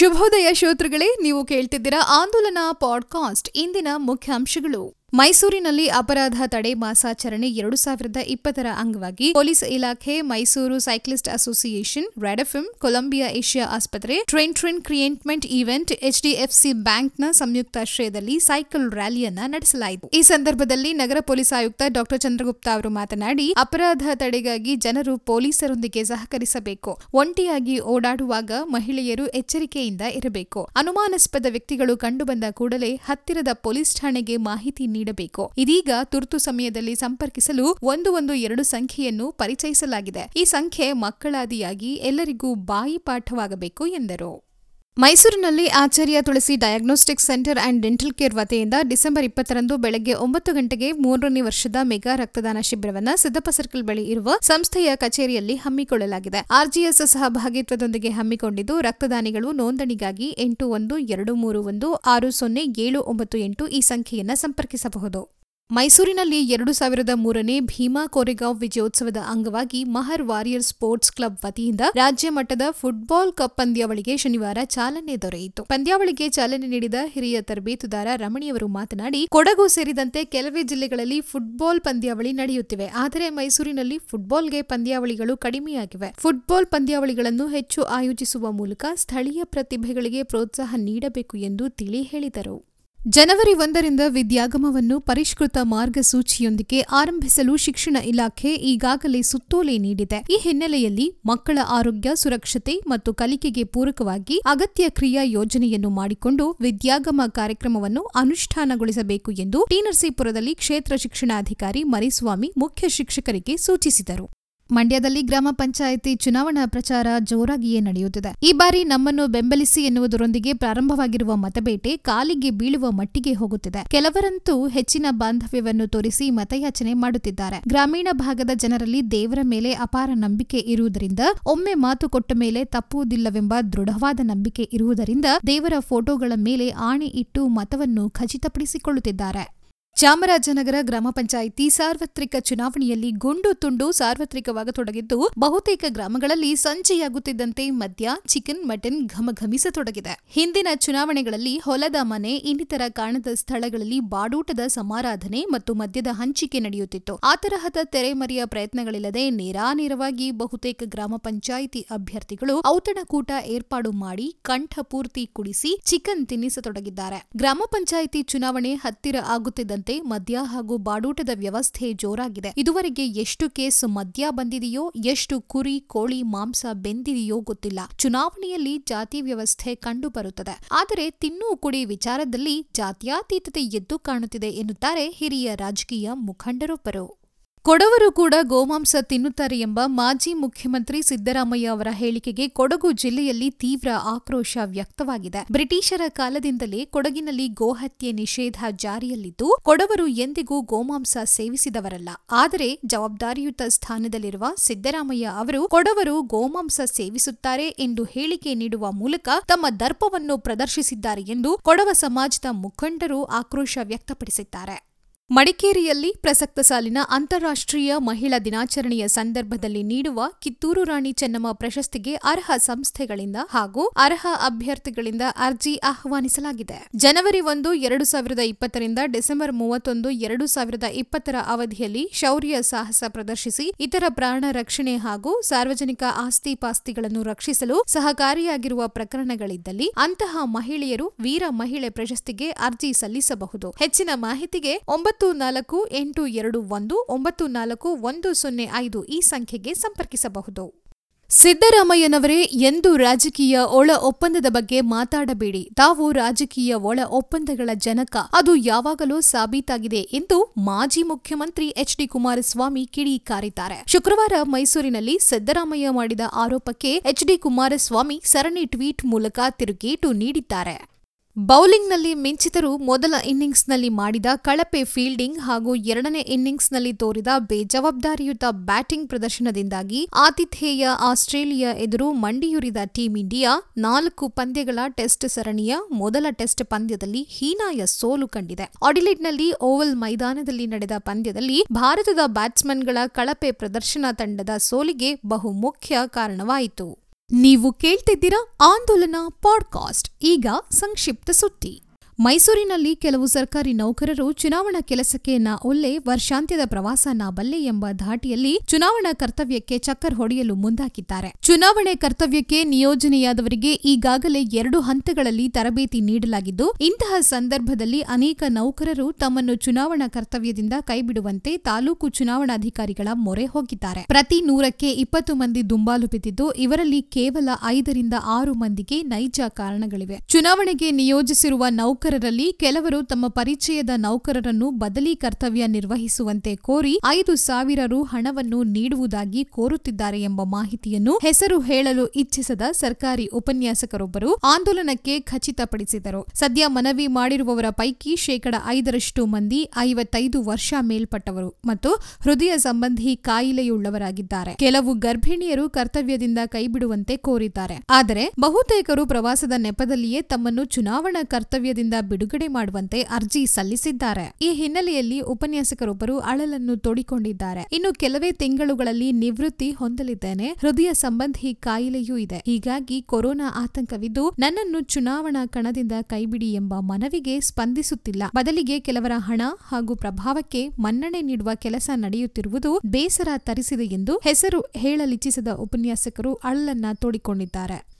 ಶುಭೋದಯ ಶ್ರೋತೃಗಳೇ ನೀವು ಕೇಳ್ತಿದ್ದೀರಾ ಆಂದೋಲನ ಪಾಡ್ಕಾಸ್ಟ್. ಇಂದಿನ ಮುಖ್ಯಾಂಶಗಳು. ಮೈಸೂರಿನಲ್ಲಿ ಅಪರಾಧ ತಡೆ ಮಾಸಾಚರಣೆ ಎರಡು ಸಾವಿರದ ಇಪ್ಪತ್ತರ ಅಂಗವಾಗಿ ಪೊಲೀಸ್ ಇಲಾಖೆ, ಮೈಸೂರು ಸೈಕ್ಲಿಸ್ಟ್ ಅಸೋಸಿಯೇಷನ್ ರೆಡಫಿಮ್ ಕೊಲಂಬಿಯಾ ಏಷ್ಯಾ ಆಸ್ಪತ್ರೆ ಟ್ರೆನ್ ಟ್ರೈನ್ ಕ್ರಿಯೇಟ್ಮೆಂಟ್ ಈವೆಂಟ್ ಎಚ್ಡಿಎಫ್ಸಿ ಬ್ಯಾಂಕ್ನ ಸಂಯುಕ್ತಾಶ್ರಯದಲ್ಲಿ ಸೈಕಲ್ ರ್ಯಾಲಿಯನ್ನ ನಡೆಸಲಾಯಿತು. ಈ ಸಂದರ್ಭದಲ್ಲಿ ನಗರ ಪೊಲೀಸ್ ಆಯುಕ್ತ ಡಾಕ್ಟರ್ ಚಂದ್ರಗುಪ್ತ ಅವರು ಮಾತನಾಡಿ, ಅಪರಾಧ ತಡೆಗಾಗಿ ಜನರು ಪೊಲೀಸರೊಂದಿಗೆ ಸಹಕರಿಸಬೇಕು. ಒಂಟಿಯಾಗಿ ಓಡಾಡುವಾಗ ಮಹಿಳೆಯರು ಎಚ್ಚರಿಕೆಯಿಂದ ಇರಬೇಕು. ಅನುಮಾನಾಸ್ಪದ ವ್ಯಕ್ತಿಗಳು ಕಂಡುಬಂದ ಕೂಡಲೇ ಹತ್ತಿರದ ಪೊಲೀಸ್ ಠಾಣೆಗೆ ಮಾಹಿತಿ ನೀಡಬೇಕು. ಇದೀಗ ತುರ್ತು ಸಮಯದಲ್ಲಿ ಸಂಪರ್ಕಿಸಲು ಒಂದು ಒಂದು ಎರಡು ಸಂಖ್ಯೆಯನ್ನು ಪರಿಚಯಿಸಲಾಗಿದೆ. ಈ ಸಂಖ್ಯೆ ಮಕ್ಕಳಾದಿಯಾಗಿ ಎಲ್ಲರಿಗೂ ಬಾಯಿ ಪಾಠವಾಗಬೇಕು ಎಂದರು. ಮೈಸೂರಿನಲ್ಲಿ Acharya Tulsi diagnostic centre and dental care ವತಿಯಿಂದ ಡಿಸೆಂಬರ್ ಇಪ್ಪತ್ತರಂದು ಬೆಳಗ್ಗೆ ಒಂಬತ್ತು ಗಂಟೆಗೆ ಮೂರನೇ ವರ್ಷದ ಮೆಗಾ ರಕ್ತದಾನ ಶಿಬಿರವನ್ನು ಸಿದ್ದಪ್ಪ ಸರ್ಕಲ್ ಬಳಿ ಇರುವ ಸಂಸ್ಥೆಯ ಕಚೇರಿಯಲ್ಲಿ ಹಮ್ಮಿಕೊಳ್ಳಲಾಗಿದೆ. ಆರ್ಜಿಎಸ್ ಸಹಭಾಗಿತ್ವದೊಂದಿಗೆ ಹಮ್ಮಿಕೊಂಡಿದ್ದು ರಕ್ತದಾನಿಗಳು ನೋಂದಣಿಗಾಗಿ ಎಂಟು ಒಂದು ಎರಡು ಮೂರು ಒಂದು ಆರು ಸೊನ್ನೆ ಏಳು ಒಂಬತ್ತು ಎಂಟು ಈ ಸಂಖ್ಯೆಯನ್ನು ಸಂಪರ್ಕಿಸಬಹುದು. ಮೈಸೂರಿನಲ್ಲಿ ಎರಡು ಸಾವಿರದ ಮೂರನೇ ಭೀಮಾ ಕೋರೆಗಾಂವ್ ವಿಜಯೋತ್ಸವದ ಅಂಗವಾಗಿ ಮಹರ್ ವಾರಿಯರ್ ಸ್ಪೋರ್ಟ್ಸ್ ಕ್ಲಬ್ ವತಿಯಿಂದ ರಾಜ್ಯ ಮಟ್ಟದ ಫುಟ್ಬಾಲ್ ಕಪ್ ಪಂದ್ಯಾವಳಿಗೆ ಶನಿವಾರ ಚಾಲನೆ ದೊರೆಯಿತು. ಪಂದ್ಯಾವಳಿಗೆ ಚಾಲನೆ ನೀಡಿದ ಹಿರಿಯ ತರಬೇತುದಾರ ರಮಣಿಯವರು ಮಾತನಾಡಿ, ಕೊಡಗು ಸೇರಿದಂತೆ ಕೆಲವೇ ಜಿಲ್ಲೆಗಳಲ್ಲಿ ಫುಟ್ಬಾಲ್ ಪಂದ್ಯಾವಳಿ ನಡೆಯುತ್ತಿವೆ. ಆದರೆ ಮೈಸೂರಿನಲ್ಲಿ ಫುಟ್ಬಾಲ್ಗೆ ಪಂದ್ಯಾವಳಿಗಳು ಕಡಿಮೆಯಾಗಿವೆ. ಫುಟ್ಬಾಲ್ ಪಂದ್ಯಾವಳಿಗಳನ್ನು ಹೆಚ್ಚು ಆಯೋಜಿಸುವ ಮೂಲಕ ಸ್ಥಳೀಯ ಪ್ರತಿಭೆಗಳಿಗೆ ಪ್ರೋತ್ಸಾಹ ನೀಡಬೇಕು ಎಂದು ತಿಳಿ ಹೇಳಿದರು ಜನವರಿ ಒಂದರಿಂದ ವಿದ್ಯಾಗಮವನ್ನು ಪರಿಷ್ಕೃತ ಮಾರ್ಗಸೂಚಿಯೊಂದಿಗೆ ಆರಂಭಿಸಲು ಶಿಕ್ಷಣ ಇಲಾಖೆ ಈಗಾಗಲೇ ಸುತ್ತೋಲೆ ನೀಡಿದೆ. ಈ ಹಿನ್ನೆಲೆಯಲ್ಲಿ ಮಕ್ಕಳ ಆರೋಗ್ಯ, ಸುರಕ್ಷತೆ ಮತ್ತು ಕಲಿಕೆಗೆ ಪೂರಕವಾಗಿ ಅಗತ್ಯ ಕ್ರಿಯಾ ಯೋಜನೆಯನ್ನು ಮಾಡಿಕೊಂಡು ವಿದ್ಯಾಗಮ ಕಾರ್ಯಕ್ರಮವನ್ನು ಅನುಷ್ಠಾನಗೊಳಿಸಬೇಕು ಎಂದು ಟಿ ನರಸೀಪುರದಲ್ಲಿ ಕ್ಷೇತ್ರ ಶಿಕ್ಷಣಾಧಿಕಾರಿ ಮರಿಸ್ವಾಮಿ ಮುಖ್ಯ ಶಿಕ್ಷಕರಿಗೆ ಸೂಚಿಸಿದರು. ಮಂಡ್ಯದಲ್ಲಿ ಗ್ರಾಮ ಪಂಚಾಯಿತಿ ಚುನಾವಣಾ ಪ್ರಚಾರ ಜೋರಾಗಿಯೇ ನಡೆಯುತ್ತಿದೆ. ಈ ಬಾರಿ ನಮ್ಮನ್ನು ಬೆಂಬಲಿಸಿ ಎನ್ನುವುದರೊಂದಿಗೆ ಪ್ರಾರಂಭವಾಗಿರುವ ಮತಬೇಟೆ ಕಾಲಿಗೆ ಬೀಳುವ ಮಟ್ಟಿಗೆ ಹೋಗುತ್ತಿದೆ. ಕೆಲವರಂತೂ ಹೆಚ್ಚಿನ ಬಾಂಧವ್ಯವನ್ನು ತೋರಿಸಿ ಮತಯಾಚನೆ ಮಾಡುತ್ತಿದ್ದಾರೆ. ಗ್ರಾಮೀಣ ಭಾಗದ ಜನರಲ್ಲಿ ದೇವರ ಮೇಲೆ ಅಪಾರ ನಂಬಿಕೆ ಇರುವುದರಿಂದ, ಒಮ್ಮೆ ಮಾತು ಕೊಟ್ಟ ಮೇಲೆ ತಪ್ಪುವುದಿಲ್ಲವೆಂಬ ದೃಢವಾದ ನಂಬಿಕೆ ಇರುವುದರಿಂದ ದೇವರ ಫೋಟೋಗಳ ಮೇಲೆ ಆಣೆ ಇಟ್ಟು ಮತವನ್ನು ಖಚಿತಪಡಿಸಿಕೊಳ್ಳುತ್ತಿದ್ದಾರೆ. ಚಾಮರಾಜನಗರ ಗ್ರಾಮ ಪಂಚಾಯಿತಿ ಸಾರ್ವತ್ರಿಕ ಚುನಾವಣೆಯಲ್ಲಿ ಗುಂಡು ತುಂಡು ಸಾರ್ವತ್ರಿಕವಾಗತೊಡಗಿದ್ದು, ಬಹುತೇಕ ಗ್ರಾಮಗಳಲ್ಲಿ ಸಂಜೆಯಾಗುತ್ತಿದ್ದಂತೆ ಮದ್ಯ, ಚಿಕನ್, ಮಟನ್ ಘಮಘಮಿಸತೊಡಗಿದೆ. ಹಿಂದಿನ ಚುನಾವಣೆಗಳಲ್ಲಿ ಹೊಲದ ಮನೆ, ಇನ್ನಿತರ ಕಾಣದ ಸ್ಥಳಗಳಲ್ಲಿ ಬಾಡೂಟದ ಸಮಾರಾಧನೆ ಮತ್ತು ಮದ್ಯದ ಹಂಚಿಕೆ ನಡೆಯುತ್ತಿತ್ತು. ಆ ತರಹದ ತೆರೆಮರೆಯ ಪ್ರಯತ್ನಗಳಿಲ್ಲದೆ ನೇರಾನೇರವಾಗಿ ಬಹುತೇಕ ಗ್ರಾಮ ಪಂಚಾಯಿತಿ ಅಭ್ಯರ್ಥಿಗಳು ಔತಣಕೂಟ ಏರ್ಪಾಡು ಮಾಡಿ ಕಂಠಪೂರ್ತಿ ಕುಡಿಸಿ ಚಿಕನ್ ತಿನ್ನಿಸತೊಡಗಿದ್ದಾರೆ. ಗ್ರಾಮ ಪಂಚಾಯಿತಿ ಚುನಾವಣೆ ಹತ್ತಿರ ಆಗುತ್ತಿದ್ದಂತೆ ಮದ್ಯ ಹಾಗೂ ಬಾಡೂಟದ ವ್ಯವಸ್ಥೆ ಜೋರಾಗಿದೆ. ಇದುವರೆಗೆ ಎಷ್ಟು ಕೇಸ್ ಮದ್ಯ ಬಂದಿದೆಯೋ, ಎಷ್ಟು ಕುರಿ, ಕೋಳಿ, ಮಾಂಸ ಬೆಂದಿದೆಯೋ ಗೊತ್ತಿಲ್ಲ. ಚುನಾವಣೆಯಲ್ಲಿ ಜಾತಿ ವ್ಯವಸ್ಥೆ ಕಂಡು ಬರುತ್ತದೆ ಆದರೆ ತಿನ್ನು ಕುಡಿ ವಿಚಾರದಲ್ಲಿ ಜಾತ್ಯಾತೀತತೆ ಎದ್ದು ಕಾಣುತ್ತಿದೆ ಎನ್ನುತ್ತಾರೆ ಹಿರಿಯ ರಾಜಕೀಯ ಮುಖಂಡರೊಬ್ಬರು. ಕೊಡವರು ಕೂಡ ಗೋಮಾಂಸ ತಿನ್ನುತ್ತಾರೆ ಎಂಬ ಮಾಜಿ ಮುಖ್ಯಮಂತ್ರಿ ಸಿದ್ದರಾಮಯ್ಯ ಅವರ ಹೇಳಿಕೆಗೆ ಕೊಡಗು ಜಿಲ್ಲೆಯಲ್ಲಿ ತೀವ್ರ ಆಕ್ರೋಶ ವ್ಯಕ್ತವಾಗಿದೆ. ಬ್ರಿಟಿಷರ ಕಾಲದಿಂದಲೇ ಕೊಡಗಿನಲ್ಲಿ ಗೋಹತ್ಯೆ ನಿಷೇಧ ಜಾರಿಯಲ್ಲಿದ್ದು, ಕೊಡವರು ಎಂದಿಗೂ ಗೋಮಾಂಸ ಸೇವಿಸಿದವರಲ್ಲ. ಆದರೆ, ಜವಾಬ್ದಾರಿಯುತ ಸ್ಥಾನದಲ್ಲಿರುವ ಸಿದ್ದರಾಮಯ್ಯ ಅವರು ಕೊಡವರು ಗೋಮಾಂಸ ಸೇವಿಸುತ್ತಾರೆ ಎಂದು ಹೇಳಿಕೆ ನೀಡುವ ಮೂಲಕ ತಮ್ಮ ದರ್ಪವನ್ನು ಪ್ರದರ್ಶಿಸಿದ್ದಾರೆ ಎಂದು ಕೊಡವ ಸಮಾಜದ ಮುಖಂಡರು ಆಕ್ರೋಶ ವ್ಯಕ್ತಪಡಿಸಿದ್ದಾರೆ. ಮಡಿಕೇರಿಯಲ್ಲಿ ಪ್ರಸಕ್ತ ಸಾಲಿನ ಅಂತಾರಾಷ್ಟ್ರೀಯ ಮಹಿಳಾ ದಿನಾಚರಣೆಯ ಸಂದರ್ಭದಲ್ಲಿ ನೀಡುವ ಕಿತ್ತೂರು ರಾಣಿ ಚೆನ್ನಮ್ಮ ಪ್ರಶಸ್ತಿಗೆ ಅರ್ಹ ಸಂಸ್ಥೆಗಳಿಂದ ಹಾಗೂ ಅರ್ಹ ಅಭ್ಯರ್ಥಿಗಳಿಂದ ಅರ್ಜಿ ಆಹ್ವಾನಿಸಲಾಗಿದೆ. ಜನವರಿ ಒಂದು, ಎರಡು ಸಾವಿರದ ಇಪ್ಪತ್ತರಿಂದ ಡಿಸೆಂಬರ್ ಮೂವತ್ತೊಂದು, ಎರಡು ಸಾವಿರದ ಇಪ್ಪತ್ತರ ಅವಧಿಯಲ್ಲಿ ಶೌರ್ಯ ಸಾಹಸ ಪ್ರದರ್ಶಿಸಿ, ಇತರ ಪ್ರಾಣ ರಕ್ಷಣೆ ಹಾಗೂ ಸಾರ್ವಜನಿಕ ಆಸ್ತಿ ಪಾಸ್ತಿಗಳನ್ನು ರಕ್ಷಿಸಲು ಸಹಕಾರಿಯಾಗಿರುವ ಪ್ರಕರಣಗಳಿದ್ದಲ್ಲಿ ಅಂತಹ ಮಹಿಳೆಯರು ವೀರ ಮಹಿಳೆ ಪ್ರಶಸ್ತಿಗೆ ಅರ್ಜಿ ಸಲ್ಲಿಸಬಹುದು. ಹೆಚ್ಚಿನ ಮಾಹಿತಿಗೆ ಒಂಬತ್ತು ನಾಲ್ಕು ಎಂಟು ಎರಡು ಒಂದು ಒಂಬತ್ತು ನಾಲ್ಕು ಒಂದು ಸೊನ್ನೆ ಐದು ಈ ಸಂಖ್ಯೆಗೆ ಸಂಪರ್ಕಿಸಬಹುದು. ಸಿದ್ದರಾಮಯ್ಯನವರೇ, ಎಂದು ರಾಜಕೀಯ ಒಳ ಒಪ್ಪಂದದ ಬಗ್ಗೆ ಮಾತಾಡಬೇಡಿ. ತಾವು ರಾಜಕೀಯ ಒಳ ಒಪ್ಪಂದಗಳ ಜನಕ. ಅದು ಯಾವಾಗಲೂ ಸಾಬೀತಾಗಿದೆ ಎಂದು ಮಾಜಿ ಮುಖ್ಯಮಂತ್ರಿ ಎಚ್ ಡಿ ಕುಮಾರಸ್ವಾಮಿ ಕಿಡಿಕಾರಿದ್ದಾರೆ ಶುಕ್ರವಾರ ಮೈಸೂರಿನಲ್ಲಿ ಸಿದ್ದರಾಮಯ್ಯ ಮಾಡಿದ ಆರೋಪಕ್ಕೆ ಎಚ್ ಡಿ ಕುಮಾರಸ್ವಾಮಿ ಸರಣಿ ಟ್ವೀಟ್ ಮೂಲಕ ತಿರುಗೇಟು ನೀಡಿದ್ದಾರೆ. ಬೌಲಿಂಗ್ನಲ್ಲಿ ಮಿಂಚಿತರು ಮೊದಲ ಇನ್ನಿಂಗ್ಸ್ನಲ್ಲಿ ಮಾಡಿದ ಕಳಪೆ ಫೀಲ್ಡಿಂಗ್ ಹಾಗೂ ಎರಡನೇ ಇನ್ನಿಂಗ್ಸ್ನಲ್ಲಿ ತೋರಿದ ಬೇಜವಾಬ್ದಾರಿಯುತ ಬ್ಯಾಟಿಂಗ್ ಪ್ರದರ್ಶನದಿಂದಾಗಿ ಆತಿಥೇಯ ಆಸ್ಟ್ರೇಲಿಯಾ ಎದುರು ಮಂಡಿಯುರಿದ ಟೀಂ ಇಂಡಿಯಾ ನಾಲ್ಕು ಪಂದ್ಯಗಳ ಟೆಸ್ಟ್ ಸರಣಿಯ ಮೊದಲ ಟೆಸ್ಟ್ ಪಂದ್ಯದಲ್ಲಿ ಹೀನಾಯ ಸೋಲು ಕಂಡಿದೆ. ಆಡಿಲೆಡ್ನಲ್ಲಿ ಓವಲ್ ಮೈದಾನದಲ್ಲಿ ನಡೆದ ಪಂದ್ಯದಲ್ಲಿ ಭಾರತದ ಬ್ಯಾಟ್ಸ್ಮನ್ಗಳ ಕಳಪೆ ಪ್ರದರ್ಶನ ತಂಡದ ಸೋಲಿಗೆ ಬಹುಮುಖ್ಯ ಕಾರಣವಾಯಿತು. ನೀವು ಕೇಳ್ತಿದ್ದೀರಾ ಆಂದೋಲನ ಪಾಡ್ಕಾಸ್ಟ್. ಈಗ ಸಂಕ್ಷಿಪ್ತ ಸುದ್ದಿ. ಮೈಸೂರಿನಲ್ಲಿ ಕೆಲವು ಸರ್ಕಾರಿ ನೌಕರರು ಚುನಾವಣಾ ಕೆಲಸಕ್ಕೆ ನಾ ಒಲ್ಲೆ ವರ್ಷಾಂತ್ಯದ ಪ್ರವಾಸ ನಾ ಬಲ್ಲೆ ಎಂಬ ಧಾಟಿಯಲ್ಲಿ ಚುನಾವಣಾ ಕರ್ತವ್ಯಕ್ಕೆ ಚಕ್ಕರ್ ಹೊಡೆಯಲು ಮುಂದಾಕಿದ್ದಾರೆ. ಚುನಾವಣೆ ಕರ್ತವ್ಯಕ್ಕೆ ನಿಯೋಜನೆಯಾದವರಿಗೆ ಈಗಾಗಲೇ ಎರಡು ಹಂತಗಳಲ್ಲಿ ತರಬೇತಿ ನೀಡಲಾಗಿದ್ದು, ಇಂತಹ ಸಂದರ್ಭದಲ್ಲಿ ಅನೇಕ ನೌಕರರು ತಮ್ಮನ್ನು ಚುನಾವಣಾ ಕರ್ತವ್ಯದಿಂದ ಕೈಬಿಡುವಂತೆ ತಾಲೂಕು ಚುನಾವಣಾಧಿಕಾರಿಗಳ ಮೊರೆ ಹೋಗಿದ್ದಾರೆ. ಪ್ರತಿ ನೂರಕ್ಕೆ ಇಪ್ಪತ್ತು ಮಂದಿ ದುಂಬಾಲು ಬಿದ್ದಿದ್ದು, ಇವರಲ್ಲಿ ಕೇವಲ ಐದರಿಂದ ಆರು ಮಂದಿಗೆ ನೈಜ ಕಾರಣಗಳಿವೆ. ಚುನಾವಣೆಗೆ ನಿಯೋಜಿಸಿರುವ ನೌಕರರಲ್ಲಿ ಕೆಲವರು ತಮ್ಮ ಪರಿಚಯದ ನೌಕರರನ್ನು ಬದಲಿ ಕರ್ತವ್ಯ ನಿರ್ವಹಿಸುವಂತೆ ಕೋರಿ ಐದು ಸಾವಿರ ರು ಹಣವನ್ನು ನೀಡುವುದಾಗಿ ಕೋರುತ್ತಿದ್ದಾರೆ ಎಂಬ ಮಾಹಿತಿಯನ್ನು ಹೆಸರು ಹೇಳಲು ಇಚ್ಛಿಸದ ಸರ್ಕಾರಿ ಉಪನ್ಯಾಸಕರೊಬ್ಬರು ಆಂದೋಲನಕ್ಕೆ ಖಚಿತಪಡಿಸಿದರು. ಸದ್ಯ ಮನವಿ ಮಾಡಿರುವವರ ಪೈಕಿ ಶೇಕಡ ಐದರಷ್ಟು ಮಂದಿ ಐವತ್ತೈದು ವರ್ಷ ಮೇಲ್ಪಟ್ಟವರು ಮತ್ತು ಹೃದಯ ಸಂಬಂಧಿ ಕಾಯಿಲೆಯುಳ್ಳವರಾಗಿದ್ದಾರೆ. ಕೆಲವು ಗರ್ಭಿಣಿಯರು ಕರ್ತವ್ಯದಿಂದ ಕೈಬಿಡುವಂತೆ ಕೋರಿದ್ದಾರೆ. ಆದರೆ ಬಹುತೇಕರು ಪ್ರವಾಸದ ನೆಪದಲ್ಲಿಯೇ ತಮ್ಮನ್ನು ಚುನಾವಣಾ ಕರ್ತವ್ಯದಿಂದ ಬಿಡುಗಡೆ ಮಾಡುವಂತೆ ಅರ್ಜಿ ಸಲ್ಲಿಸಿದ್ದಾರೆ. ಈ ಹಿನ್ನೆಲೆಯಲ್ಲಿ ಉಪನ್ಯಾಸಕರೊಬ್ಬರು ಅಳಲನ್ನು ತೋಡಿಕೊಂಡಿದ್ದಾರೆ. ಇನ್ನು ಕೆಲವೇ ತಿಂಗಳುಗಳಲ್ಲಿ ನಿವೃತ್ತಿ ಹೊಂದಲಿದ್ದೇನೆ. ಹೃದಯ ಸಂಬಂಧಿ ಕಾಯಿಲೆಯೂ ಇದೆ. ಹೀಗಾಗಿ ಕೊರೋನಾ ಆತಂಕವಿದ್ದು ನನ್ನನ್ನು ಚುನಾವಣಾ ಕಣದಿಂದ ಕೈಬಿಡಿ ಎಂಬ ಮನವಿಗೆ ಸ್ಪಂದಿಸುತ್ತಿಲ್ಲ. ಬದಲಿಗೆ ಕೆಲವರ ಹಣ ಹಾಗೂ ಪ್ರಭಾವಕ್ಕೆ ಮನ್ನಣೆ ನೀಡುವ ಕೆಲಸ ನಡೆಯುತ್ತಿರುವುದು ಬೇಸರ ತರಿಸಿದೆ ಎಂದು ಹೆಸರು ಹೇಳಲಿಚ್ಛಿಸದ ಉಪನ್ಯಾಸಕರು ಅಳಲನ್ನ ತೋಡಿಕೊಂಡಿದ್ದಾರೆ.